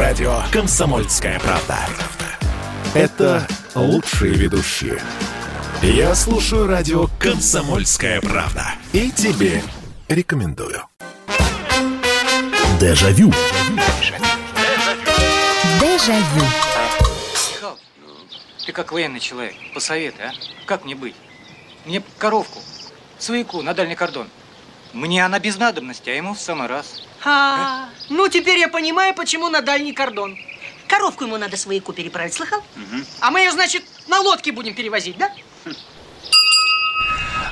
Радио «Комсомольская правда». Это лучшие ведущие. Я слушаю радио «Комсомольская правда». И тебе рекомендую. Дежавю. Дежавю. Михал, ты как военный человек, посоветуй, а? Как мне быть? Мне коровку, свояку на дальний кордон. Мне она без надобности, а ему в самый раз. А, ну теперь я понимаю, почему на дальний кордон. Коровку ему надо свояку переправить, слыхал? А мы ее, значит, на лодке будем перевозить, да?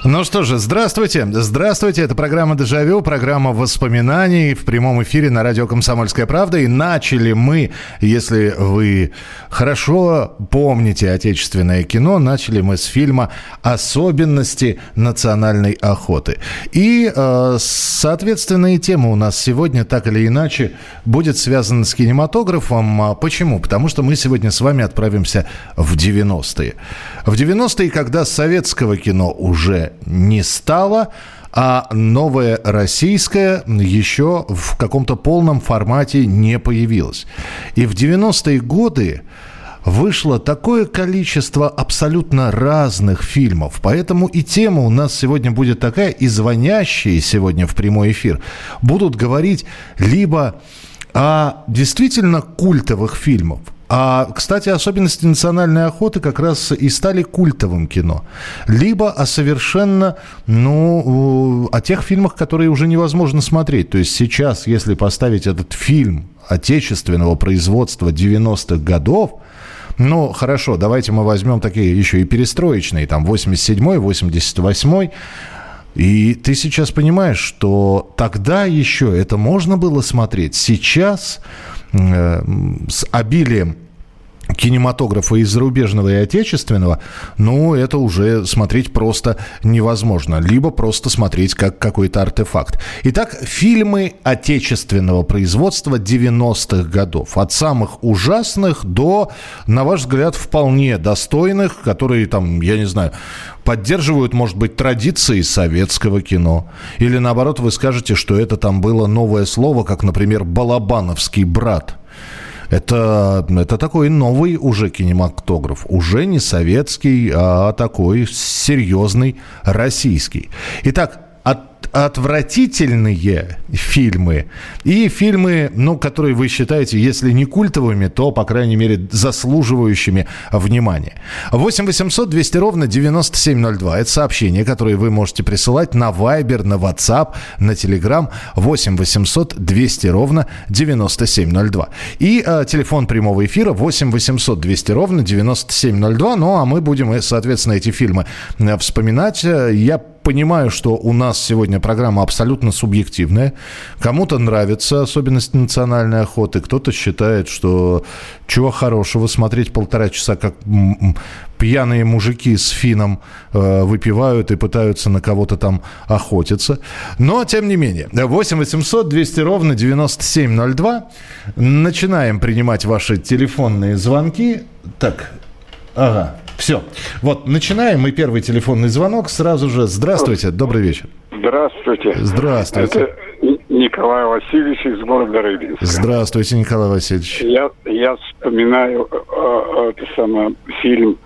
Ну что же, здравствуйте. Здравствуйте. Это программа «Дежавю», программа воспоминаний в прямом эфире на радио «Комсомольская правда». И начали мы, если вы хорошо помните отечественное кино, начали мы с фильма «Особенности национальной охоты». И, э, соответственно, и тема у нас сегодня так или иначе будет связана с кинематографом. А Почему? Потому что мы сегодня с вами отправимся в 90-е. В 90-е, когда советского кино уже не стало, а новое российское еще в каком-то полном формате не появилось. И в 90-е годы вышло такое количество абсолютно разных фильмов. Поэтому и тема у нас сегодня будет такая, и звонящие сегодня в прямой эфир будут говорить либо о действительно культовых фильмах, а, кстати, особенности национальной охоты как раз и стали культовым кино. Либо о совершенно, ну, о тех фильмах, которые уже невозможно смотреть. То есть сейчас, если поставить этот фильм отечественного производства 90-х годов, ну, хорошо, давайте мы возьмем такие еще и перестроечные, там, 87-й, 88-й, и ты сейчас понимаешь, что тогда еще это можно было смотреть. Сейчас с обилием кинематографа и зарубежного, и отечественного, ну, это уже смотреть просто невозможно. Либо просто смотреть как какой-то артефакт. Итак, фильмы отечественного производства 90-х годов. От самых ужасных до, на ваш взгляд, вполне достойных, которые там, я не знаю, поддерживают, может быть, традиции советского кино. Или наоборот, вы скажете, что это там было новое слово, как, например, «балабановский брат». Это, это такой новый уже кинематограф. Уже не советский, а такой серьезный российский. Итак, отвратительные фильмы и фильмы, ну, которые вы считаете, если не культовыми, то, по крайней мере, заслуживающими внимания. 8 800 200 ровно 9702. Это сообщение, которое вы можете присылать на Viber, на WhatsApp, на Telegram 8 800 200 ровно 9702. И э, телефон прямого эфира 8 800 200 ровно 9702. Ну, а мы будем, соответственно, эти фильмы э, вспоминать. Я понимаю, что у нас сегодня программа абсолютно субъективная. Кому-то нравятся особенности национальной охоты, кто-то считает, что чего хорошего смотреть полтора часа, как пьяные мужики с фином э, выпивают и пытаются на кого-то там охотиться. Но, тем не менее, 8 800 200 ровно 9702. Начинаем принимать ваши телефонные звонки. Так, ага, все. Вот, начинаем. Мы первый телефонный звонок. Сразу же. Здравствуйте. Добрый вечер. Здравствуйте. Здравствуйте. Это Николай Васильевич из города Рыбинска. Здравствуйте, Николай Васильевич. Я, я вспоминаю э, э, это самое, фильм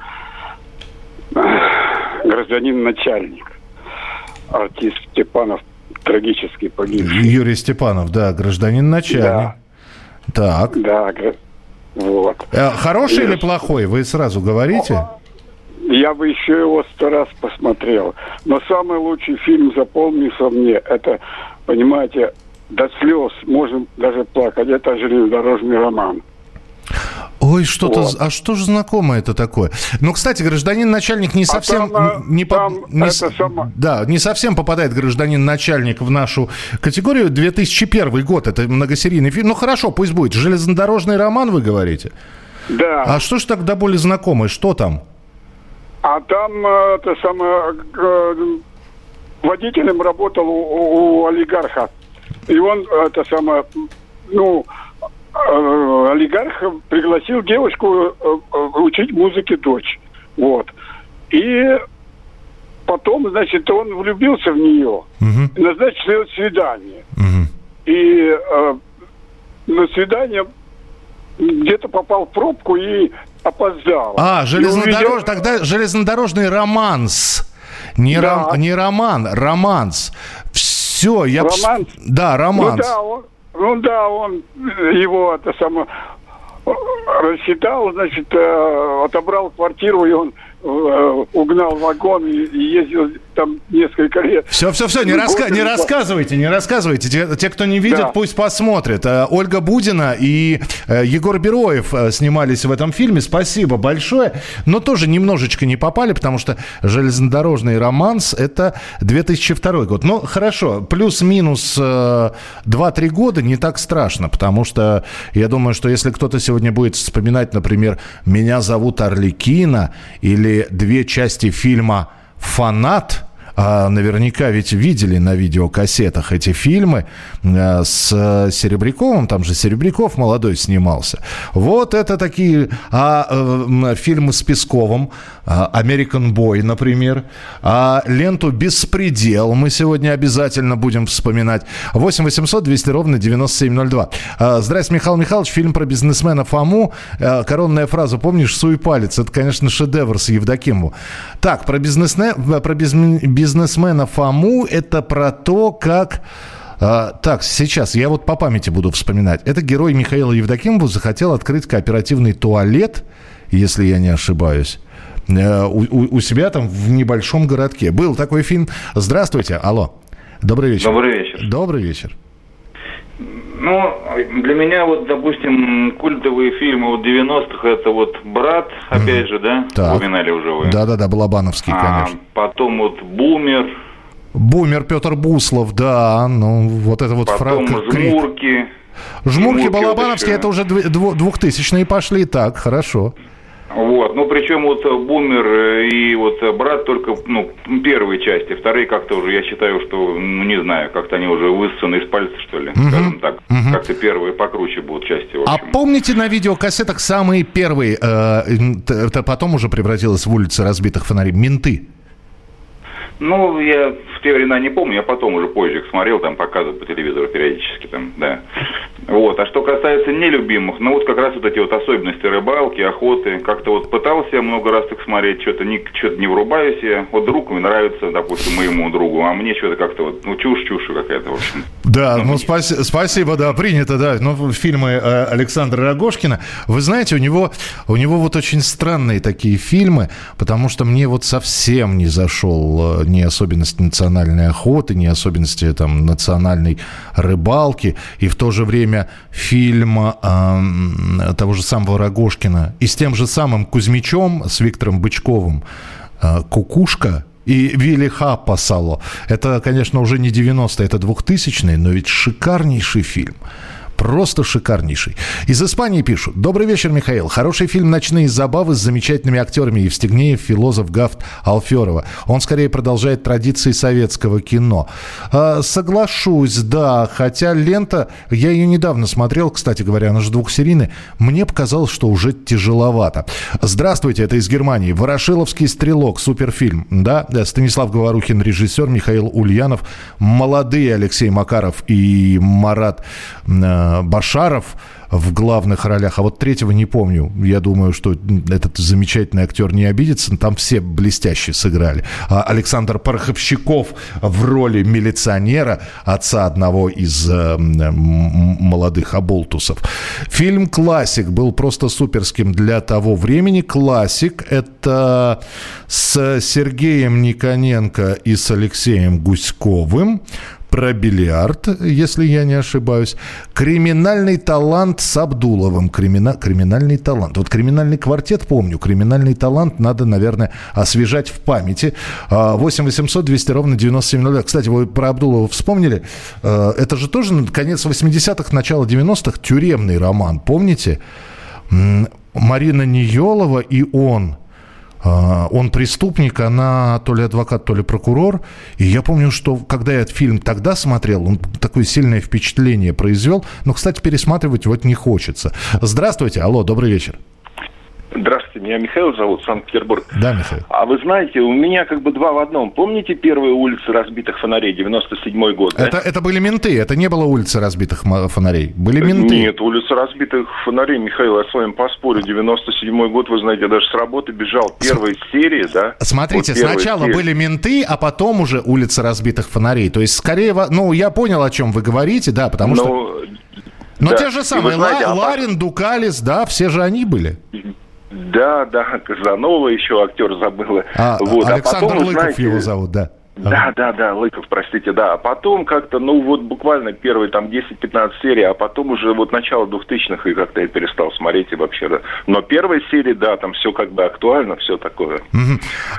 «Гражданин начальник». Артист Степанов трагически погиб. Юрий Степанов, да, гражданин начальник. Да. Так. Да, вот. Э, Хороший И- или плохой? Вы сразу говорите? Я бы еще его сто раз посмотрел. Но самый лучший фильм запомнился мне, это, понимаете, до слез, можно даже плакать. Это железнодорожный роман. Ой, что-то... Вот. А что же знакомое это такое? Ну, кстати, гражданин начальник не совсем... там, э, не по- там не с- это само- Да, не совсем попадает гражданин начальник в нашу категорию. 2001 год, это многосерийный фильм. Ну, хорошо, пусть будет. Железнодорожный роман, вы говорите? Да. А что ж так до боли знакомое? Что там? А там э, это самое э, водителем работал у, у олигарха. И он э, это самое, ну, олигарх пригласил девушку учить музыке дочь. Вот. И потом, значит, он влюбился в нее. Мгм. И назначил свидание. Мгм. И э, на свидание где-то попал в пробку и опоздал. А, железнодорож... увидел... тогда железнодорожный романс. Не, да. ром... не роман, романс. Все, я... Романс? Да, романс. Ну да, он, ну да, он его это самое рассчитал, значит, э, отобрал квартиру, и он Э, угнал вагон и ездил там несколько лет. Все, все, все, не, раска... не рассказывайте, не рассказывайте. Те, те кто не видит, да. пусть посмотрят. Э, Ольга Будина и э, Егор Бероев снимались в этом фильме. Спасибо большое. Но тоже немножечко не попали, потому что «Железнодорожный романс» — это 2002 год. Ну, хорошо, плюс-минус 2-3 года не так страшно, потому что я думаю, что если кто-то сегодня будет вспоминать, например, «Меня зовут Орликина» или две части фильма «Фанат», а наверняка ведь видели на видеокассетах эти фильмы э, с Серебряковым, там же Серебряков молодой снимался. Вот это такие а, а, фильмы с Песковым, American Boy, например, а ленту «Беспредел» мы сегодня обязательно будем вспоминать. 8 800 200 ровно 9702. А, Здрасте, Михаил Михайлович, фильм про бизнесмена Фому. А, коронная фраза, помнишь, «Суй палец». Это, конечно, шедевр с Евдокимовым. Так, про, бизнесне, про бизнесмена Фому это про то, как... А, так, сейчас я вот по памяти буду вспоминать. Это герой Михаила Евдокимова захотел открыть кооперативный туалет, если я не ошибаюсь. Э, у, у себя там в небольшом городке. Был такой фильм. Здравствуйте, алло. Добрый вечер. Добрый вечер. Добрый вечер. Ну, для меня вот, допустим, культовые фильмы вот 90-х, это вот «Брат», опять mm. же, да? Так. Упоминали уже вы. Да-да-да, Балабановский, а, конечно. Потом вот «Бумер». «Бумер» Петр Буслов, да, ну, вот это вот... Потом фраг... «Жмурки». «Жмурки» Балабановский, это уже двухтысячные пошли, так, хорошо. Вот, ну причем вот э, Бумер э, и вот э, Брат только, ну, первые части, вторые как-то уже, я считаю, что, ну, не знаю, как-то они уже высосаны из пальца, что ли, угу. скажем так. Угу. Как-то первые покруче будут части, А помните на видеокассетах самые первые, это потом уже превратилось в улицы разбитых фонарей, «Менты»? Ну, я те времена не помню, я потом уже позже их смотрел, там показывают по телевизору периодически, там, да. Вот, а что касается нелюбимых, ну вот как раз вот эти вот особенности рыбалки, охоты, как-то вот пытался я много раз их смотреть, что-то не, что не врубаюсь я, вот другу нравится, допустим, моему другу, а мне что-то как-то вот, ну, чушь-чушь какая-то, в общем. Да, ну, ну спаси, спасибо, да, принято, да, ну, фильмы э, Александра Рогошкина, вы знаете, у него, у него вот очень странные такие фильмы, потому что мне вот совсем не зашел э, ни особенности национальной охоты, ни особенности там национальной рыбалки, и в то же время фильма э, того же самого Рогошкина и с тем же самым Кузьмичом, с Виктором Бычковым, э, «Кукушка», и Вилли Хаппасало. Это, конечно, уже не 90-е, это 2000-е, но ведь шикарнейший фильм. Просто шикарнейший. Из Испании пишут. Добрый вечер, Михаил. Хороший фильм «Ночные забавы» с замечательными актерами Евстигнеев, Филозоф, Гафт, Алферова. Он скорее продолжает традиции советского кино. А, соглашусь, да. Хотя лента, я ее недавно смотрел, кстати говоря, она же двухсерийная. Мне показалось, что уже тяжеловато. Здравствуйте, это из Германии. «Ворошиловский стрелок», суперфильм. Да, Станислав Говорухин, режиссер, Михаил Ульянов, молодые Алексей Макаров и Марат э, Башаров в главных ролях, а вот третьего не помню. Я думаю, что этот замечательный актер не обидится. Там все блестяще сыграли. А Александр Пороховщиков в роли милиционера, отца одного из э, молодых оболтусов. Фильм «Классик» был просто суперским для того времени. «Классик» — это с Сергеем Никоненко и с Алексеем Гуськовым про бильярд, если я не ошибаюсь. Криминальный талант с Абдуловым. Кримина... Криминальный талант. Вот криминальный квартет помню. Криминальный талант надо, наверное, освежать в памяти. 8 800 200 ровно 9702. Кстати, вы про Абдулова вспомнили. А, это же тоже конец 80-х, начало 90-х. Тюремный роман. Помните? Марина Ниелова и он – он преступник, она то ли адвокат, то ли прокурор. И я помню, что когда я этот фильм тогда смотрел, он такое сильное впечатление произвел. Но, кстати, пересматривать вот не хочется. Здравствуйте, алло, добрый вечер. Здравствуйте, Меня Михаил зовут, Санкт-Петербург. Да, Михаил. А вы знаете, у меня как бы два в одном. Помните первые улицы разбитых фонарей, 97-й год? Это, да? это были менты, это не было улицы разбитых фонарей. Были менты. Нет, улица разбитых фонарей, Михаил, я с вами поспорю. 97-й год, вы знаете, я даже с работы бежал. Первая серия, да? Смотрите, Вот сначала серия. были менты, а потом уже улица разбитых фонарей. То есть, скорее, ну, я понял, о чем вы говорите, да, потому что... Ну, Но да. те же самые, знаете, а Ларин, Дукалис, да, все же они были. Да, да, Казанова еще актер забыла. А, вот. а Александр потом, вы Лыков знаете, его зовут, да. Да, да, да, Лыков, простите, да. А потом как-то, ну вот буквально первые там 10-15 серий, а потом уже вот начало 2000-х и как-то я перестал смотреть и вообще, да. Но первая серия, да, там все как бы актуально, все такое.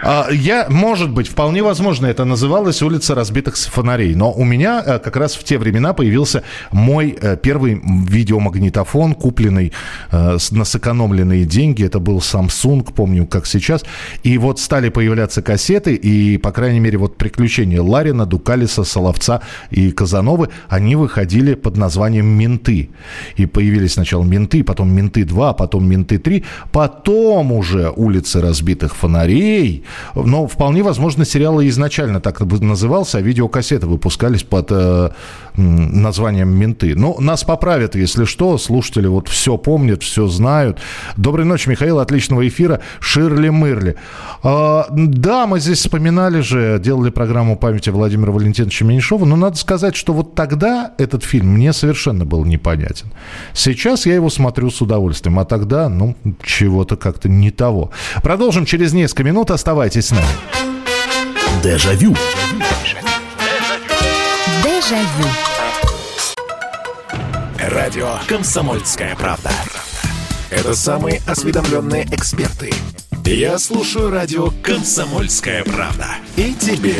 А, Я, может быть, вполне возможно, это называлось улица разбитых фонарей. Но у меня э, как раз в те времена появился мой э, первый видеомагнитофон, купленный э, на сэкономленные деньги. Это был Samsung, помню, как сейчас. И вот стали появляться кассеты, и, по крайней мере, вот приключения Ларина, Дукалиса, Соловца и Казановы, они выходили под названием «Менты». И появились сначала «Менты», потом «Менты 2», потом «Менты 3», потом уже «Улицы разбитых фонарей». Но вполне возможно, сериал изначально так назывался, а видеокассеты выпускались под э, названием «Менты». Ну, нас поправят, если что. Слушатели вот все помнят, все знают. Доброй ночи, Михаил. Отличного эфира. Ширли Мырли. А, да, мы здесь вспоминали же, делали программу памяти Владимира Валентиновича Меньшова. Но надо сказать, что вот тогда этот фильм мне совершенно был непонятен. Сейчас я его смотрю с удовольствием, а тогда, ну, чего-то как-то не того. Продолжим через несколько минут. Оставайтесь с нами. Дежавю. Дежавю. Радио «Комсомольская правда». Это самые осведомленные эксперты. Я слушаю радио «Комсомольская правда». И тебе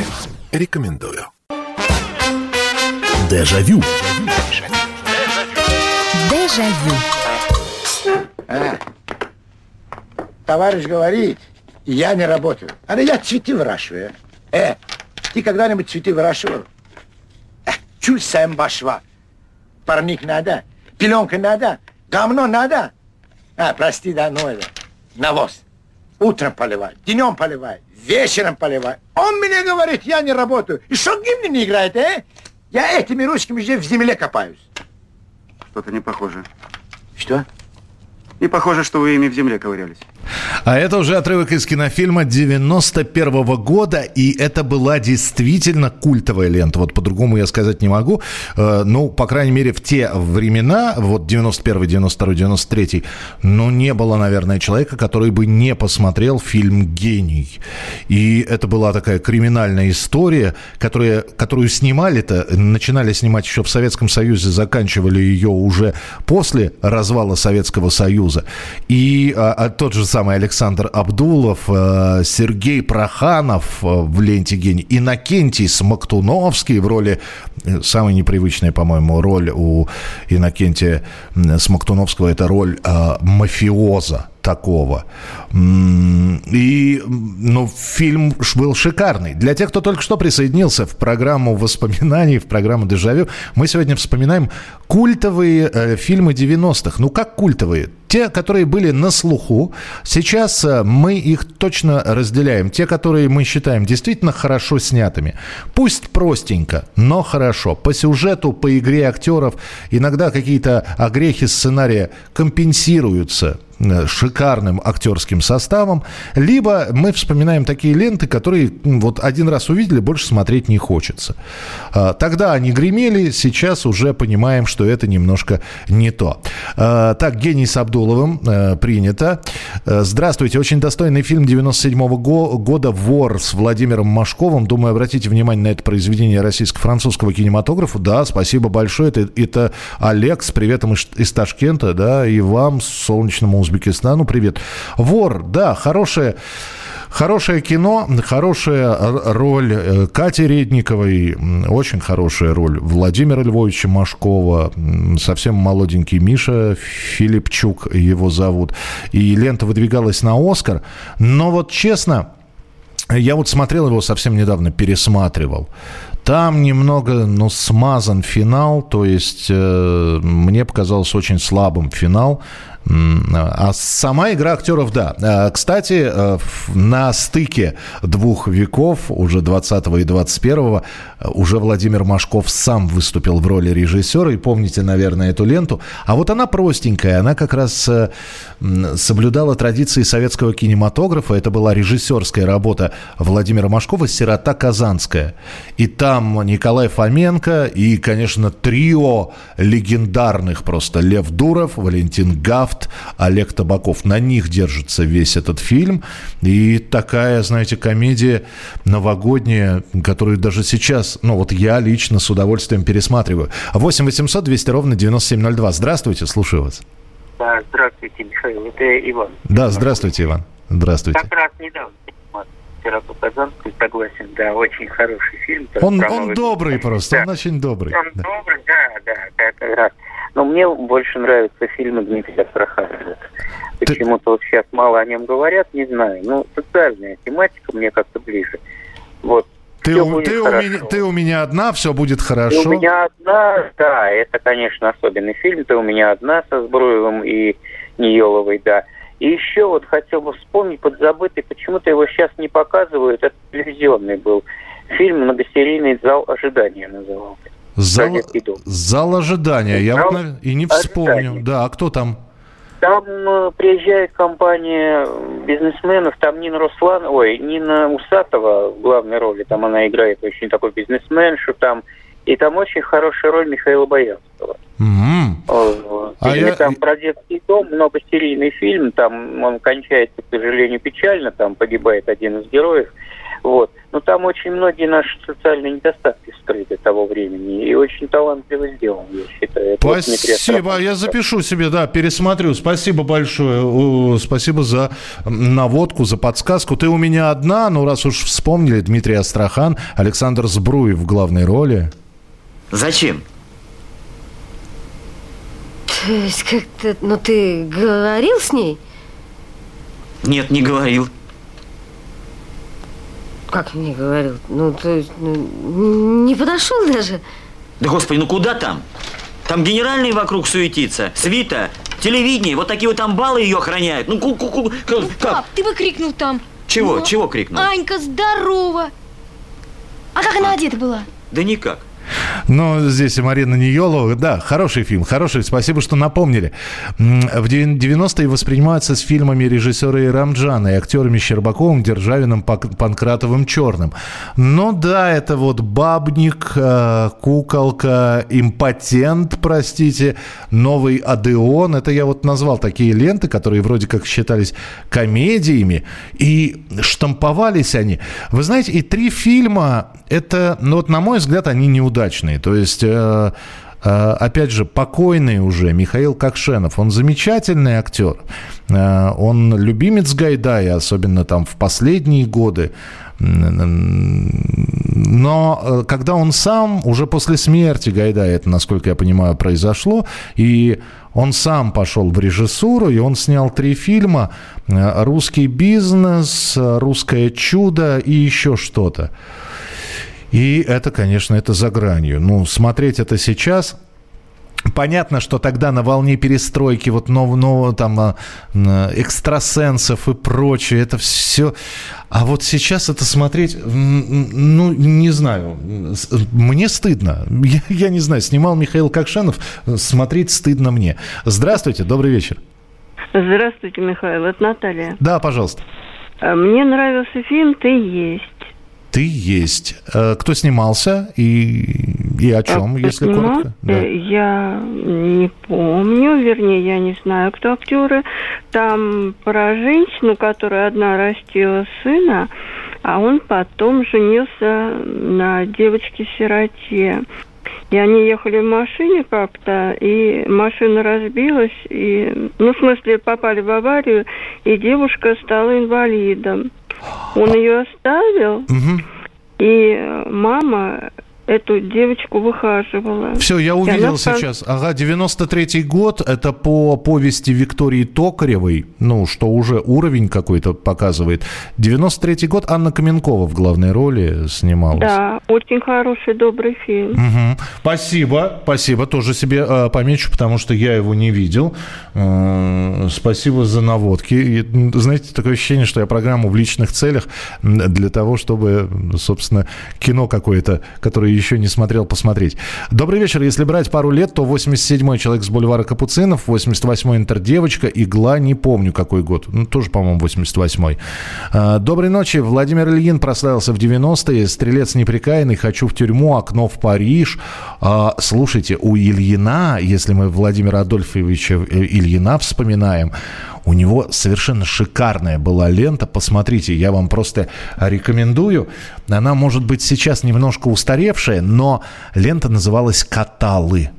рекомендую. Дежавю. Дежавю. А. Товарищ говорит, я не работаю. А я цветы выращиваю. Э, ты когда-нибудь цветы выращивал? Э, чуй сам башва. Парник надо, пеленка надо, говно надо. А, прости, да, ну это, навоз. Утром поливай, днем поливай, вечером поливай. Он мне говорит, я не работаю. И что гимн не играет, э? Я этими ручками здесь в земле копаюсь. Что-то не похоже. Что? Не похоже, что вы ими в земле ковырялись. А это уже отрывок из кинофильма 91 года, и это была действительно культовая лента. Вот по-другому я сказать не могу. Э, ну, по крайней мере, в те времена, вот 91, 92, 93, ну, не было, наверное, человека, который бы не посмотрел фильм «Гений». И это была такая криминальная история, которая, которую снимали-то, начинали снимать еще в Советском Союзе, заканчивали ее уже после развала Советского Союза. И а, а тот же самый Александр Абдулов, э, Сергей Проханов э, в ленте «Гений», Иннокентий Смоктуновский в роли, э, самая непривычная, по-моему, роль у Иннокентия Смоктуновского, это роль мафиоза такого. И, ну, фильм был шикарный. Для тех, кто только что присоединился в программу воспоминаний, в программу «Дежавю», мы сегодня вспоминаем культовые э, фильмы 90-х. Ну, как культовые? Те, которые были на слуху. Сейчас э, мы их точно разделяем. Те, которые мы считаем действительно хорошо снятыми. Пусть простенько, но хорошо. По сюжету, по игре актеров. Иногда какие-то огрехи сценария компенсируются э, шикарным актерским составом, либо мы вспоминаем такие ленты, которые вот один раз увидели, больше смотреть не хочется. А, Тогда они гремели, сейчас уже понимаем, что это немножко не то. А, Так, Гений с Абдуловым э, принято. Э, Здравствуйте, очень достойный фильм 97 года «Вор» с Владимиром Машковым. Думаю, обратите внимание на это произведение российско-французского кинематографа. Да, спасибо большое. Это, это Олег с приветом из, из Ташкента, да, и вам, солнечному Узбекистану, привет. «Вор», да, хорошая... Хорошее кино, хорошая роль э, Кати Редниковой, очень хорошая роль Владимира Львовича Машкова, совсем молоденький Миша Филипчук его зовут. И лента выдвигалась на Оскар. Но вот честно, я вот смотрел его совсем недавно, пересматривал. Там немного, ну, смазан финал, то есть э, мне показалось очень слабым финал. А сама игра актеров, да. А, кстати, э, на стыке двух веков, уже 20 и 21 уже Владимир Машков сам выступил в роли режиссера. И помните, наверное, эту ленту. А вот она простенькая. Она как раз э, соблюдала традиции советского кинематографа. Это была режиссерская работа Владимира Машкова «Сирота Казанская». И там Николай Фоменко и, конечно, трио легендарных просто. Лев Дуров, Валентин Гафт, Крафт, Олег Табаков. На них держится весь этот фильм. И такая, знаете, комедия новогодняя, которую даже сейчас, ну вот я лично с удовольствием пересматриваю. 8 800 200 ровно 9702. Здравствуйте, слушаю вас. Да, здравствуйте, Михаил. Это Иван. Да, здравствуйте, Иван. Здравствуйте. Как раз недавно «Сироту Казанскую», согласен, да, очень хороший фильм. Он, он добрый просто, да. он очень добрый. Он да. добрый, да, да, как раз. Но мне больше нравятся фильмы Дмитрия Астраханова. Почему-то вот сейчас мало о нем говорят, не знаю. Ну, социальная тематика мне как-то ближе. Вот. Ты, у, ты, у меня, ты у меня одна, все будет хорошо. Ты у меня одна, да, это, конечно, особенный фильм. Ты у меня одна со Збруевым и Ниеловой, да. И еще вот хотел бы вспомнить, подзабытый, почему-то его сейчас не показывают, это телевизионный был фильм «Многосерийный зал ожидания» назывался. Зал, зал ожидания. Я зал вот и не вспомню. Ожидания. Да, а кто там? Там э, приезжает компания бизнесменов, там Нина Руслан, ой, Нина Усатова в главной роли, там она играет очень такой бизнесменшу, там, и там очень хорошая роль Михаила Боярского. Mm-hmm. А я... Там про детский дом, многосерийный фильм, там он кончается, к сожалению, печально, там погибает один из героев. Вот. Но там очень многие наши социальные недостатки скрыты того времени. И очень талантливо сделан, я считаю. Спасибо. Я запишу себе, да, пересмотрю. Спасибо большое. Спасибо за наводку, за подсказку. Ты у меня одна, ну раз уж вспомнили, Дмитрий Астрахан, Александр Збруев в главной роли. Зачем? То есть как-то, ну ты говорил с ней? Нет, не говорил. Как не говорил? Ну, то есть, ну, не подошел даже. Да господи, ну куда там? Там генеральные вокруг суетится, свита, телевидение, вот такие вот там баллы ее охраняют. Ну, ку -ку -ку, ну, как? Пап, ты бы крикнул там. Чего? Ну, Чего крикнул? Анька, здорово! А как а? она одета была? Да никак. Но здесь Марина Ниелова, да, хороший фильм, хороший, спасибо, что напомнили. В 90-е воспринимаются с фильмами режиссера Ирамджана и актерами Щербаковым, Державиным, Панкратовым, Черным. Но да, это вот бабник, э, куколка, импотент, простите, новый Адеон. Это я вот назвал такие ленты, которые вроде как считались комедиями, и штамповались они. Вы знаете, и три фильма, это, ну вот на мой взгляд, они неудачные удачный. То есть э, э, опять же, покойный уже Михаил Кокшенов, он замечательный актер, э, он любимец Гайдая, особенно там в последние годы, но когда он сам, уже после смерти Гайдая, это, насколько я понимаю, произошло, и он сам пошел в режиссуру, и он снял три фильма «Русский бизнес», «Русское чудо» и еще что-то. И это, конечно, это за гранью. Ну, смотреть это сейчас, Понятно, что тогда на волне перестройки, вот нового, нового там а, экстрасенсов и прочее, это все. А вот сейчас это смотреть, ну, не знаю, мне стыдно. Я, я не знаю, снимал Михаил Кокшанов, смотреть стыдно мне. Здравствуйте, добрый вечер. Здравствуйте, Михаил, это Наталья. Да, пожалуйста. А, мне нравился фильм «Ты есть». Ты есть. Э, кто снимался и, и о чем, а если коротко? Да. Я не помню, вернее, я не знаю, кто актеры. Там про женщину, которая одна растила сына, а он потом женился на девочке-сироте. И они ехали в машине как-то, и машина разбилась, и, ну, в смысле, попали в аварию, и девушка стала инвалидом. Он ее оставил, угу. и мама эту девочку выхаживала. Все, я увидел она сейчас. Ага, 93-й год. Это по повести Виктории Токаревой. Ну, что уже уровень какой-то показывает. 93-й год. Анна Каменкова в главной роли снималась. Да, очень хороший, добрый фильм. Мгм. Спасибо, спасибо. Тоже себе э, помечу, потому что я его не видел. Э, спасибо за наводки. И, знаете, такое ощущение, что я программу в личных целях для того, чтобы, собственно, кино какое-то, которое еще не смотрел, посмотреть. Добрый вечер. Если брать пару лет, то 87-й человек с бульвара Капуцинов, 88-й интердевочка, игла, не помню какой год. Ну, тоже, по-моему, 88-й. Э, Доброй ночи. Владимир Ильин прославился в 90-е. Стрелец неприкаянный. Хочу в тюрьму. Окно в Париж. А, Слушайте, у Ильина, если мы Владимира Адольфовича э, Ильина вспоминаем, у него совершенно шикарная была лента. Посмотрите, я вам просто рекомендую. Она может быть сейчас немножко устаревшая, но лента называлась «Каталы».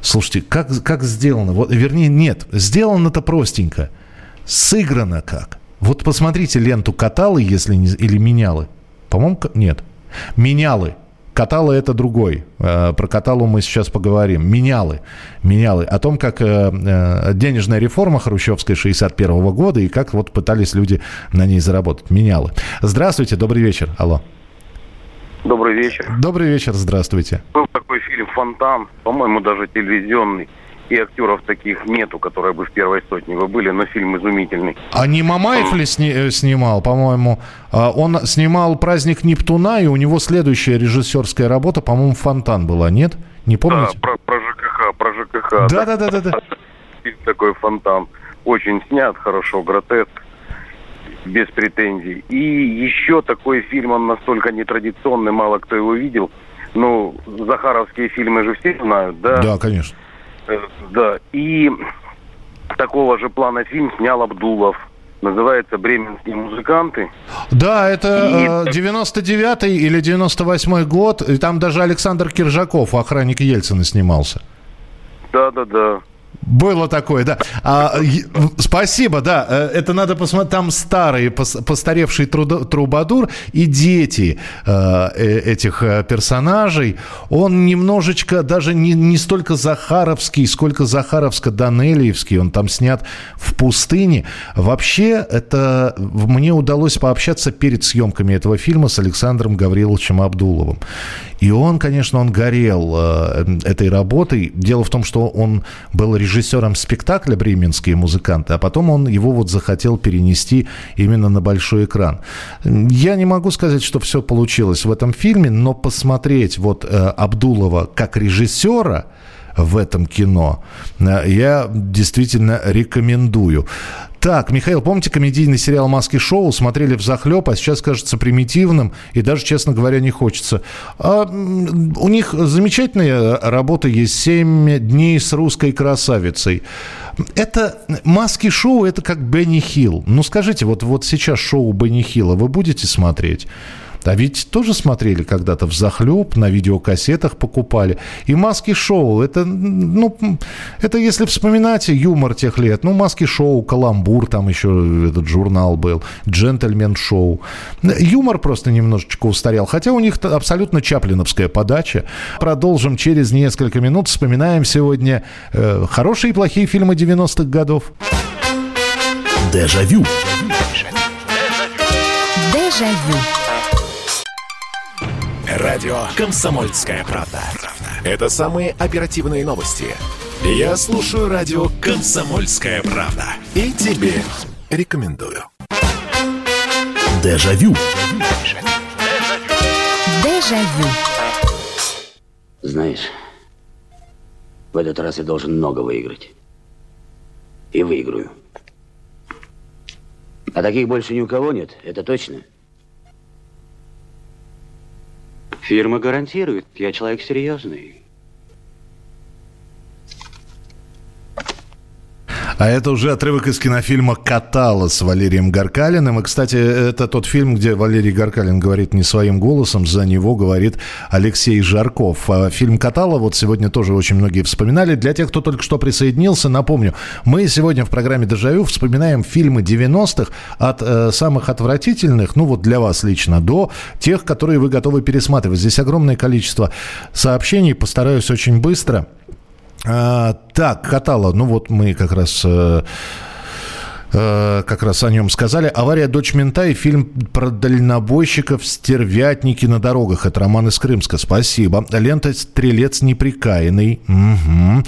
Слушайте, как, как сделано? Вот, вернее, нет, сделано-то простенько. Сыграно как? Вот посмотрите ленту «Каталы», если не, или «Менялы». По-моему, нет. «Менялы». Каталы это другой. Э, Про Каталу мы сейчас поговорим. Менялы. Менялы. О том, как э, э, денежная реформа хрущевская 61 года и как вот пытались люди на ней заработать. Менялы. Здравствуйте, добрый вечер. Алло. Добрый вечер. Добрый вечер, здравствуйте. Был такой фильм «Фонтан», по-моему, даже телевизионный. И актеров таких нету, которые бы в первой сотне бы были, но фильм изумительный. А не Мамаев ли сни- э, снимал, по-моему? А, Он снимал «Праздник Нептуна», и у него следующая режиссерская работа, по-моему, «Фонтан» была, нет? Не помните? Да, про, про ЖКХ, про ЖКХ. Да, да, да, да. Фильм такой «Фонтан». Очень снят, хорошо, гротеск, без претензий. И еще такой фильм, он настолько нетрадиционный, мало кто его видел. Ну, Захаровские фильмы же все знают, да? Да, конечно. Э, Да, и такого же плана фильм снял Абдулов. Называется «Бременские музыканты». Да, это э, 99-й или 98-й год, и там даже Александр Киржаков, охранник Ельцина, снимался. Да-да-да. Было такое, да. А, спасибо, да. э, Это надо посмотреть. Там старый, пос- постаревший трудо- трубадур и дети э, э, этих э, персонажей. Он немножечко, даже не, не столько Захаровский, сколько Захаровско-Данелиевский. Он там снят в пустыне. Вообще, это мне удалось пообщаться перед съемками этого фильма с Александром Гавриловичем Абдуловым. И он, конечно, он горел э, этой работой. Дело в том, что он был режиссером спектакля «Бременские музыканты», а потом он его вот захотел перенести именно на большой экран. Я не могу сказать, что все получилось в этом фильме, но посмотреть вот э, Абдулова как режиссера, в этом кино. Э, Я действительно рекомендую. Так, Михаил, помните комедийный сериал «Маски шоу»? Смотрели в захлеб, а сейчас кажется примитивным и даже, честно говоря, не хочется. А, у них замечательная работа есть «Семь дней с русской красавицей». Это «Маски шоу» — это как Бенни Хилл. Ну, скажите, вот, вот сейчас шоу Бенни Хилла вы будете смотреть? А ведь тоже смотрели когда-то в захлеб, на видеокассетах покупали. И маски шоу, это, ну, это если вспоминать юмор тех лет, ну, маски шоу, каламбур, там еще этот журнал был, джентльмен шоу. Юмор просто немножечко устарел, хотя у них абсолютно чаплиновская подача. Продолжим через несколько минут. Вспоминаем сегодня э, хорошие и плохие фильмы 90-х годов. Дежавю. Дежавю. Радио «Комсомольская правда». Это самые оперативные новости. Я слушаю радио «Комсомольская правда». И тебе рекомендую. Дежавю. Дежавю. Знаешь, в этот раз я должен много выиграть. И выиграю. А таких больше ни у кого нет, это точно. Фирма гарантирует, я человек серьезный. А это уже отрывок из кинофильма «Катала» с Валерием Гаркалиным. И, кстати, это тот фильм, где Валерий Гаркалин говорит не своим голосом, за него говорит Алексей Жарков. А фильм «Катала» вот сегодня тоже очень многие вспоминали. Для тех, кто только что присоединился, напомню, мы сегодня в программе «Дежавю» вспоминаем фильмы 90-х от э, самых отвратительных, ну вот для вас лично, до тех, которые вы готовы пересматривать. Здесь огромное количество сообщений, постараюсь очень быстро. А, так, Катала, ну вот мы как раз... Э, как раз о нем сказали. «Авария дочь мента» и фильм про дальнобойщиков «Стервятники на дорогах». Это роман из Крымска. Спасибо. Лента «Стрелец неприкаянный». Угу.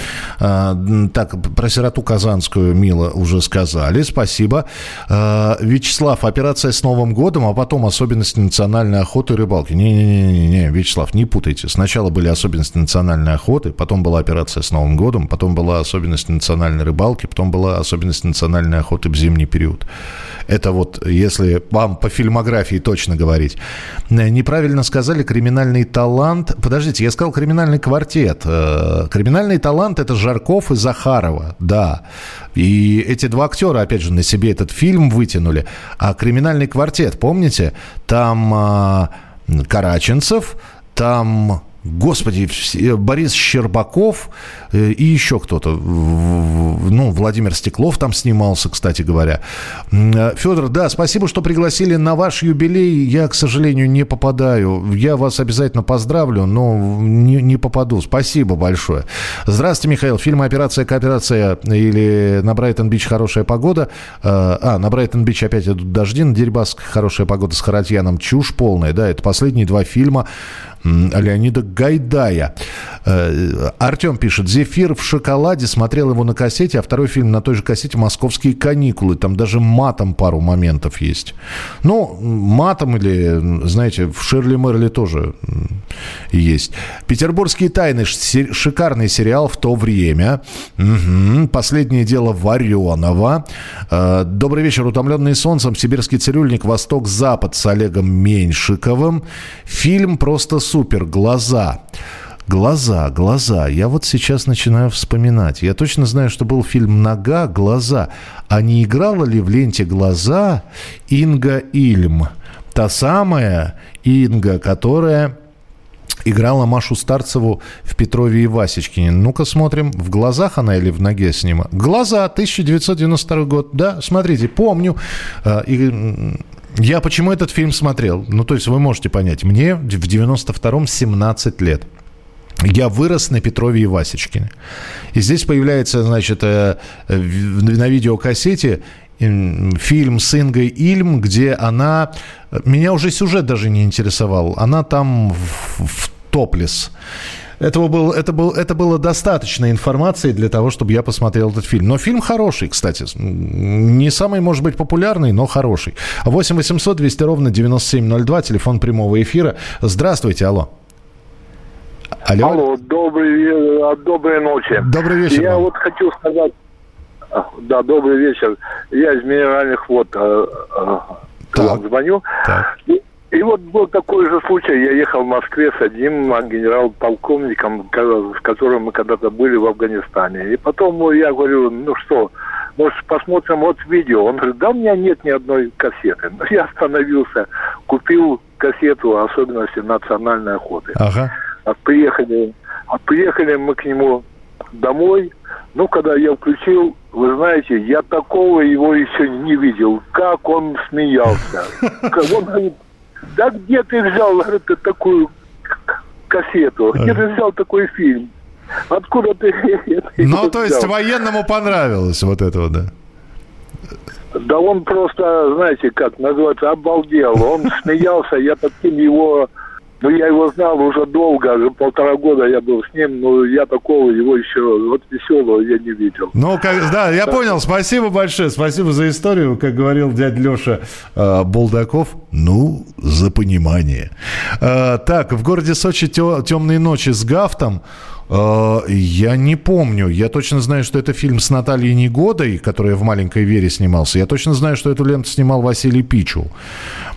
Так, про сироту казанскую Мила уже сказали. Спасибо. А, Вячеслав, операция с Новым годом, а потом особенности национальной охоты и рыбалки. Не-не-не, Вячеслав, не путайте. Сначала были особенности национальной охоты, потом была операция с Новым годом, потом была особенность национальной рыбалки, потом была особенность национальной охоты зимний период. Это вот, если вам по фильмографии точно говорить. Неправильно сказали «криминальный талант». Подождите, я сказал «криминальный квартет». Э, «Криминальный талант» — это Жарков и Захарова, да. И эти два актера, опять же, на себе этот фильм вытянули. А «Криминальный квартет», помните? Там а, Караченцев, там Господи, Борис Щербаков э, и еще кто-то. Ну, Владимир Стеклов там снимался, кстати говоря. Э, Федор, да, спасибо, что пригласили на ваш юбилей. Я, к сожалению, не попадаю. Я вас обязательно поздравлю, но не, не попаду. Спасибо большое. Здравствуйте, Михаил. Фильм «Операция Кооперация» или «На Брайтон-Бич хорошая погода». Э, а, на Брайтон-Бич опять идут дожди, на Дерибаск хорошая погода с Харатьяном. Чушь полная, да, это последние два фильма Леонида Гайдая. Э, Артем пишет, «Зефир в шоколаде», смотрел его на кассете, а второй фильм на той же кассете «Московские каникулы». Там даже матом пару моментов есть. Ну, матом или, знаете, в Шерли Мерли тоже есть. «Петербургские тайны», шикарный сериал в то время. Угу. «Последнее дело Варенова». Э, «Добрый вечер, утомленный солнцем», «Сибирский цирюльник», «Восток-Запад» с Олегом Меньшиковым. Фильм просто супер, глаза. Глаза, глаза. Я вот сейчас начинаю вспоминать. Я точно знаю, что был фильм «Нога, глаза». А не играла ли в ленте «Глаза» Инга Ильм? Та самая Инга, которая играла Машу Старцеву в Петрове и Васечкине. Ну-ка смотрим, в глазах она или в ноге снима? Глаза, 1992 год. Да, смотрите, помню. А, и я почему этот фильм смотрел? Ну, то есть вы можете понять, мне в 92-м 17 лет. Я вырос на Петрове и Васечкине. И здесь появляется, значит, э, на видеокассете фильм с Ингой Ильм, где она... Меня уже сюжет даже не интересовал. Она там в, в топлес. Этого был, это, был, это было достаточно информации для того, чтобы я посмотрел этот фильм. Но фильм хороший, кстати. Не самый, может быть, популярный, но хороший. 8 800 200 ровно 9702, телефон прямого эфира. Здравствуйте, алло. Алло, алло добрый, а, доброй ночи. Добрый вечер. Я вам. вот хочу сказать, а, да, добрый вечер. Я из минеральных вод э, э, к вам звоню. Так. И вот был такой же случай. Я ехал в Москве с одним генерал-полковником, с которым мы когда-то были в Афганистане. И потом я говорю, ну что, может, посмотрим вот видео. Он говорит, да у меня нет ни одной кассеты. Но я остановился, купил кассету особенности национальной охоты. Ага. А приехали, а приехали мы к нему домой. Ну, когда я включил, вы знаете, я такого его еще не видел. Как он смеялся. Он говорит, да где ты взял говорит, такую кассету? Где ты взял такой фильм? Откуда ты Ну, то есть военному понравилось вот это вот, да? Да он просто, знаете, как называется, обалдел. Он смеялся, я таким его ну, я его знал уже долго, уже полтора года я был с ним, но я такого его еще, вот веселого я не видел. Ну, как, да, я так. понял, спасибо большое, спасибо за историю, как говорил дядя Леша э, Булдаков, ну, за понимание. Э, так, в городе Сочи темные ночи с Гафтом, Я не помню. Я точно знаю, что это фильм с Натальей Негодой, которая в «Маленькой Вере» снимался. Я точно знаю, что эту ленту снимал Василий Пичу.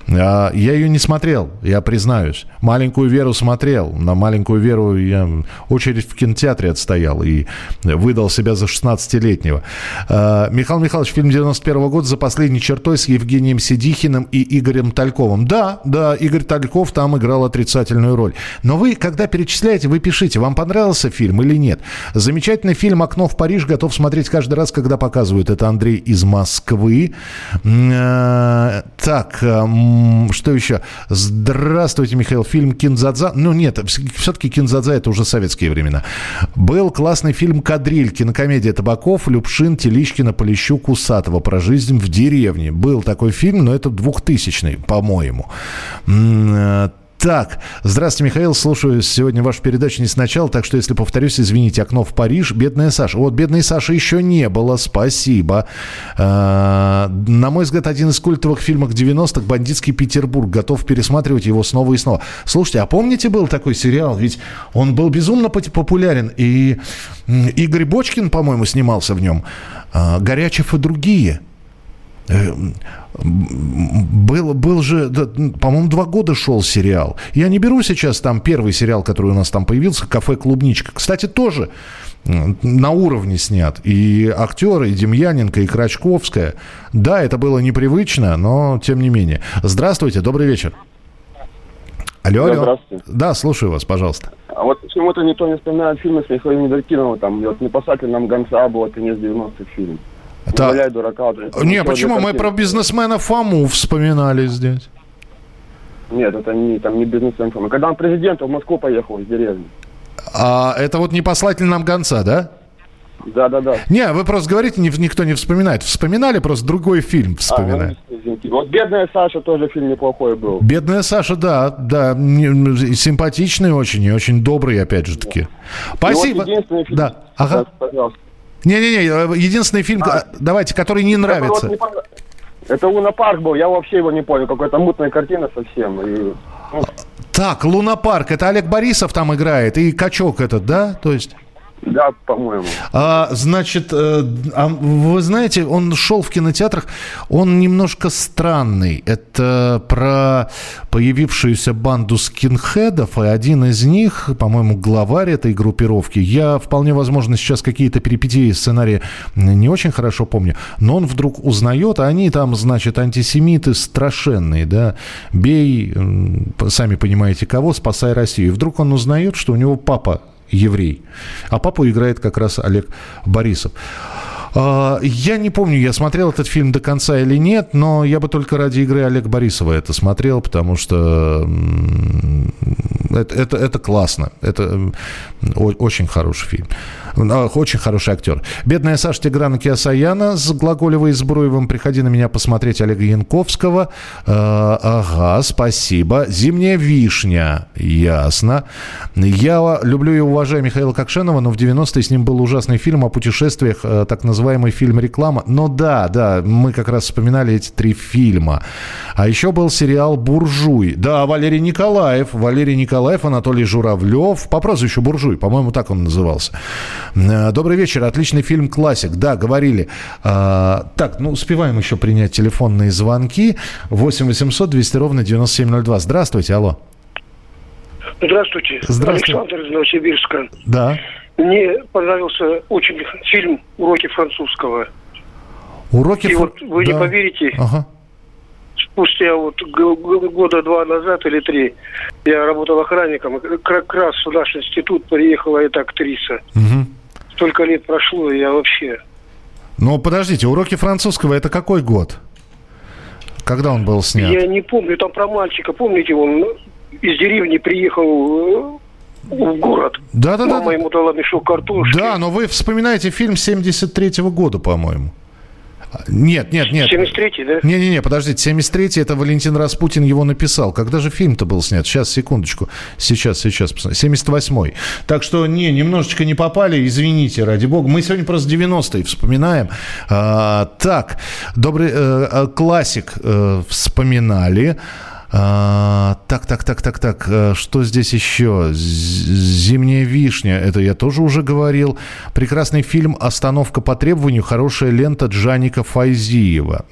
А, Я ее не смотрел, я признаюсь. «Маленькую Веру» смотрел. На «Маленькую Веру» я очередь в кинотеатре отстоял и выдал себя за 16-летнего. А, Михаил Михайлович, фильм 91 года «За последней чертой» с Евгением Сидихиным и Игорем Тальковым. Да, да, Игорь Тальков там играл отрицательную роль. Но вы, когда перечисляете, вы пишите, вам понравился фильм или нет. Замечательный фильм «Окно в Париж» готов смотреть каждый раз, когда показывают. Это Андрей из Москвы. Э, Так, э, что еще? Здравствуйте, Михаил. Фильм «Кинзадза». Ну, нет, все-таки «Кинзадза» это уже советские времена. Был классный фильм «Кадриль», кинокомедия Табаков, Любшин, Теличкина, Полищук, Усатова про жизнь в деревне. Был такой фильм, но это 2000-й, по-моему. Так, здравствуйте, Михаил. Слушаю сегодня вашу передачу не сначала, так что, если повторюсь, извините. «Окно в Париж», «Бедная Саша». Вот «Бедной Саши» еще не было, спасибо. Э, На мой взгляд, один из культовых фильмов 90-х «Бандитский Петербург». Готов пересматривать его снова и снова. Слушайте, а помните, был такой сериал? Ведь он был безумно популярен. И Игорь Бочкин, по-моему, снимался в нем. Э, «Горячев и другие». Э, Был, был же, да, по-моему, два года шел сериал. Я не беру сейчас там первый сериал, который у нас там появился, «Кафе Клубничка». Кстати, тоже на уровне снят. И актеры, и Демьяненко, и Крачковская. Да, это было непривычно, но тем не менее. Здравствуйте, добрый вечер. Алло, Да, алло. здравствуйте. Да, слушаю вас, пожалуйста. А вот почему-то никто не вспоминает фильмы с Михаилом Недоркиновым, там, вот «Не послать ли нам гонца» был конец 90-х фильм. Да. «Не валяй дурака». это Не, почему? Мы про бизнесмена Фому вспоминали здесь. Нет, это не, там не бизнес-информ. Когда он президент, он в Москву поехал из деревни. А это вот не послать ли нам гонца, да? Да-да-да. Не, вы просто говорите, ни- никто не вспоминает. Вспоминали, просто другой фильм вспоминали. А, ну. Вот «Бедная Саша» тоже фильм неплохой был. Бедная Саша, да, да, симпатичный очень и очень добрый, опять же таки. Спасибо. И вот единственный фильм- Да, ага. Да, пожалуйста. Не-не-не, э, единственный фильм, э, давайте, который не нравится. вот не понрав- Это Луна Парк был, я вообще его не понял. Какая-то мутная картина совсем. И, ну, Так, Лунопарк, это Олег Борисов там играет, и качок этот, да? То есть... да, по-моему. А, значит, э, а вы знаете, он шел в кинотеатрах, он немножко странный. Это про появившуюся банду скинхедов, и один из них, по-моему, главарь этой группировки. Я вполне возможно сейчас какие-то перипетии сценария не очень хорошо помню, но он вдруг узнает, а они там, значит, антисемиты страшенные, да, бей, сами понимаете кого, спасай Россию. И вдруг он узнает, что у него папа еврей. А папу играет как раз Олег Борисов. А, Я не помню, я смотрел этот фильм до конца или нет, но я бы только ради игры Олега Борисова это смотрел, потому что это, это, это классно. Это очень хороший фильм. А, Очень хороший актер. Бедная Саша Тиграна Киасаяна с Глаголевой и с Бруевым. Приходи на меня посмотреть Олега Янковского. Э, ага, спасибо. Зимняя вишня. Ясно. Я люблю и уважаю Михаила Кокшенова, но в 90-е с ним был ужасный фильм о путешествиях, э, так называемый фильм «Реклама». Но да, да, мы как раз вспоминали эти три фильма. А еще был сериал «Буржуй». Да, Валерий Николаев. Валерий Николаев, Анатолий Журавлев. По прозвищу «Буржуй», по-моему, так он назывался. Э, Добрый вечер. Отличный фильм «Классик». Да, говорили. А, так, ну, успеваем еще принять телефонные звонки. 8 800 200 ровно 9702. Здравствуйте, алло. Здравствуйте. Здравствуйте. Александр из Новосибирска. Да. Мне понравился очень фильм «Уроки французского». Уроки... И фр- вот вы не да. поверите, Ага. Спустя вот года два назад или три я работал охранником, как раз в наш институт приехала эта актриса. Мгм. Столько лет прошло, и я вообще... Ну, подождите, уроки французского это какой год? Когда он был снят? Я не помню, там про мальчика, помните, он из деревни приехал э, в город. Да, да, да. Мама ему дала мешок картошки. Да, но вы вспоминаете фильм 73-го года, по-моему. Нет, нет, нет. 73-й, да? Не-не-не, подождите, 73-й, это Валентин Распутин его написал. Когда же фильм-то был снят? Сейчас, секундочку. Сейчас, сейчас. посмотрим. 78-й. Так что, не, немножечко не попали, извините, ради бога. Мы сегодня просто 90-е вспоминаем. А, так, добрый э, э, классик э, вспоминали. А, так, так, так, так, так. э, Что здесь еще? Зимняя вишня. Это я тоже уже говорил. Прекрасный фильм «Остановка по требованию». Хорошая лента Джаника Файзиева.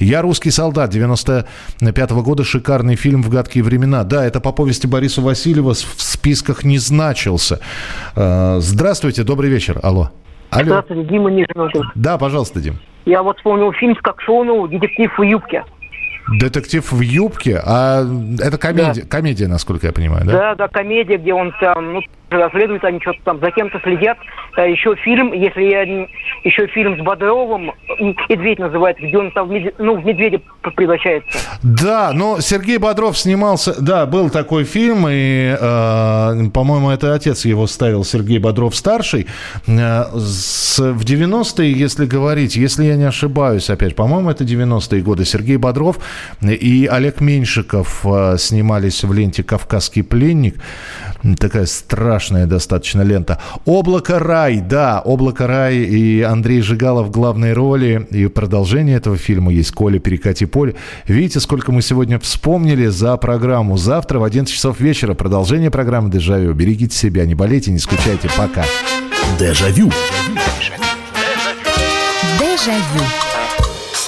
Я русский солдат 95 года. Шикарный фильм в гадкие времена. Да, это по повести Бориса Васильева в списках не значился. А, Здравствуйте, добрый вечер. Алло. Алло. Здравствуйте, Дима Нижин. Да, пожалуйста, Дим. Я вот вспомнил фильм с Кокшонову «Детектив в юбке». Детектив в юбке, а это комедия, комедия, насколько я понимаю, да? Да, да, комедия, где он там, ну, расследует, они что-то там за кем-то следят. А еще фильм, если я еще фильм с Бодровым, «Медведь» называется, где он там в, медве- ну, в медведя превращается. Да, но Сергей Бодров снимался, да, был такой фильм, и, э, по-моему, это отец его ставил, Сергей Бодров старший. Э, с- в 90-е, если говорить, если я не ошибаюсь, опять, по-моему, это 90-е годы, Сергей Бодров и Олег Меньшиков э, снимались в ленте «Кавказский пленник». Такая страшная достаточно лента. «Облако рай», да, «Облако рай» и Андрей Жигалов в главной роли. И продолжение этого фильма есть «Коля, перекати поле». Видите, сколько мы сегодня вспомнили за программу. Завтра в 11 часов вечера продолжение программы «Дежавю». Берегите себя, не болейте, не скучайте. Пока. Дежавю. Дежавю.